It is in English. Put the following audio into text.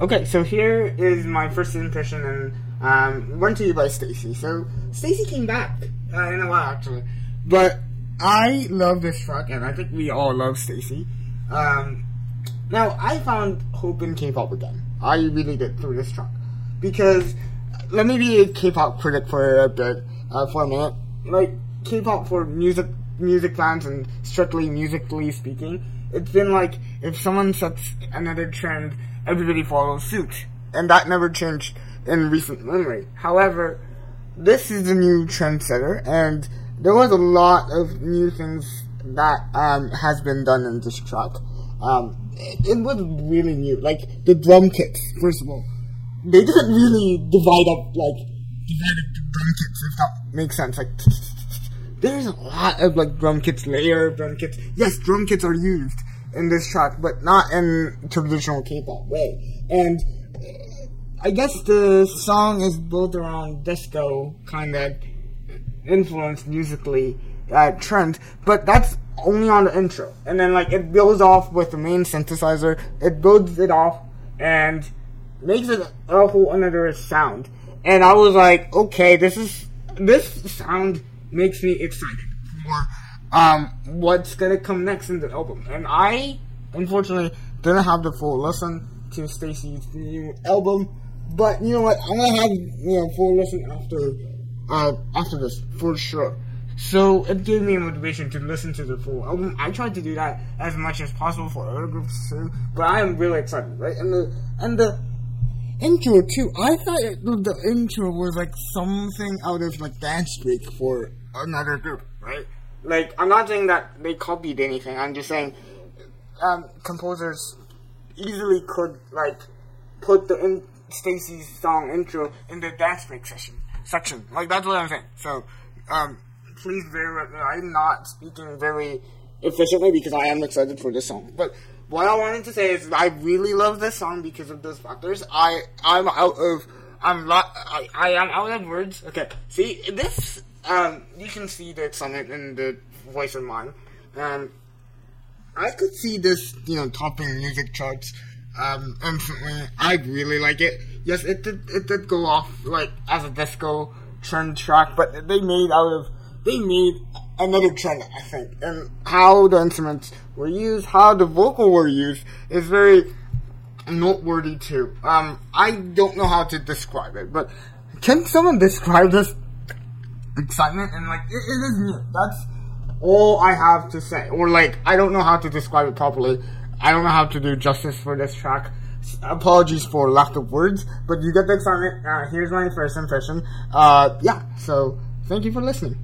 Okay, so here is my first impression, and um, run to you by STAYC. So STAYC came back uh, in a while actually, but I love this track, and I think we all love STAYC. Um, now I found hope in K-pop again. I really did through this track because let me be a K-pop critic for a bit, uh, for a minute. Like K-pop for music, music fans, and strictly musically speaking, it's been like if someone sets another trend, everybody follows suit, and that never changed in recent memory. However, this is the new trendsetter, and there was a lot of new things that um, has been done in this track. Um, it, it was really new, like the drum kits. First of all, they didn't really divide up like divide up the drum kits, if that makes sense. Like there's a lot of like drum kits, layer of drum kits. Yes, drum kits are used in this track, but not in traditional K-pop way. And I guess the song is built around disco kind of influence musically uh, trend, but that's only on the intro. And then like it builds off with the main synthesizer. It builds it off and makes it a whole another sound. And I was like, okay, this is this sound makes me excited for um what's gonna come next in the album. And I unfortunately didn't have the full listen to STAYC's new album. But you know what? I'm gonna have you know full listen after uh after this for sure. So it gave me motivation to listen to the full album. I tried to do that as much as possible for other groups too, but I am really excited, right? And the and the intro too. I thought it, the intro was like something out of like Dance Break for another group, right? Like I'm not saying that they copied anything. I'm just saying um, composers easily could like put the in STAYC's song intro in the Dance Break session section. Like that's what I'm saying. So um, please bear. I'm not speaking very efficiently because I am excited for this song, but what I wanted to say is I really love this song because of those factors. I I'm out of I'm not. I, I am out of words. Okay, see this um you can see the excitement in the voice of mine. Um, I could see this you know topping music charts um instantly. I really like it. Yes, it did it did go off like as a disco trend track, but they made out of they made another trend, I think. And how the instruments were used, how the vocal were used, is very noteworthy too. Um, I don't know how to describe it, but can someone describe this excitement? And like, it, it is new. That's all I have to say. Or like, I don't know how to describe it properly. I don't know how to do justice for this track. Apologies for lack of words, but you get the excitement. Uh, here's my first impression. Uh, yeah, so thank you for listening.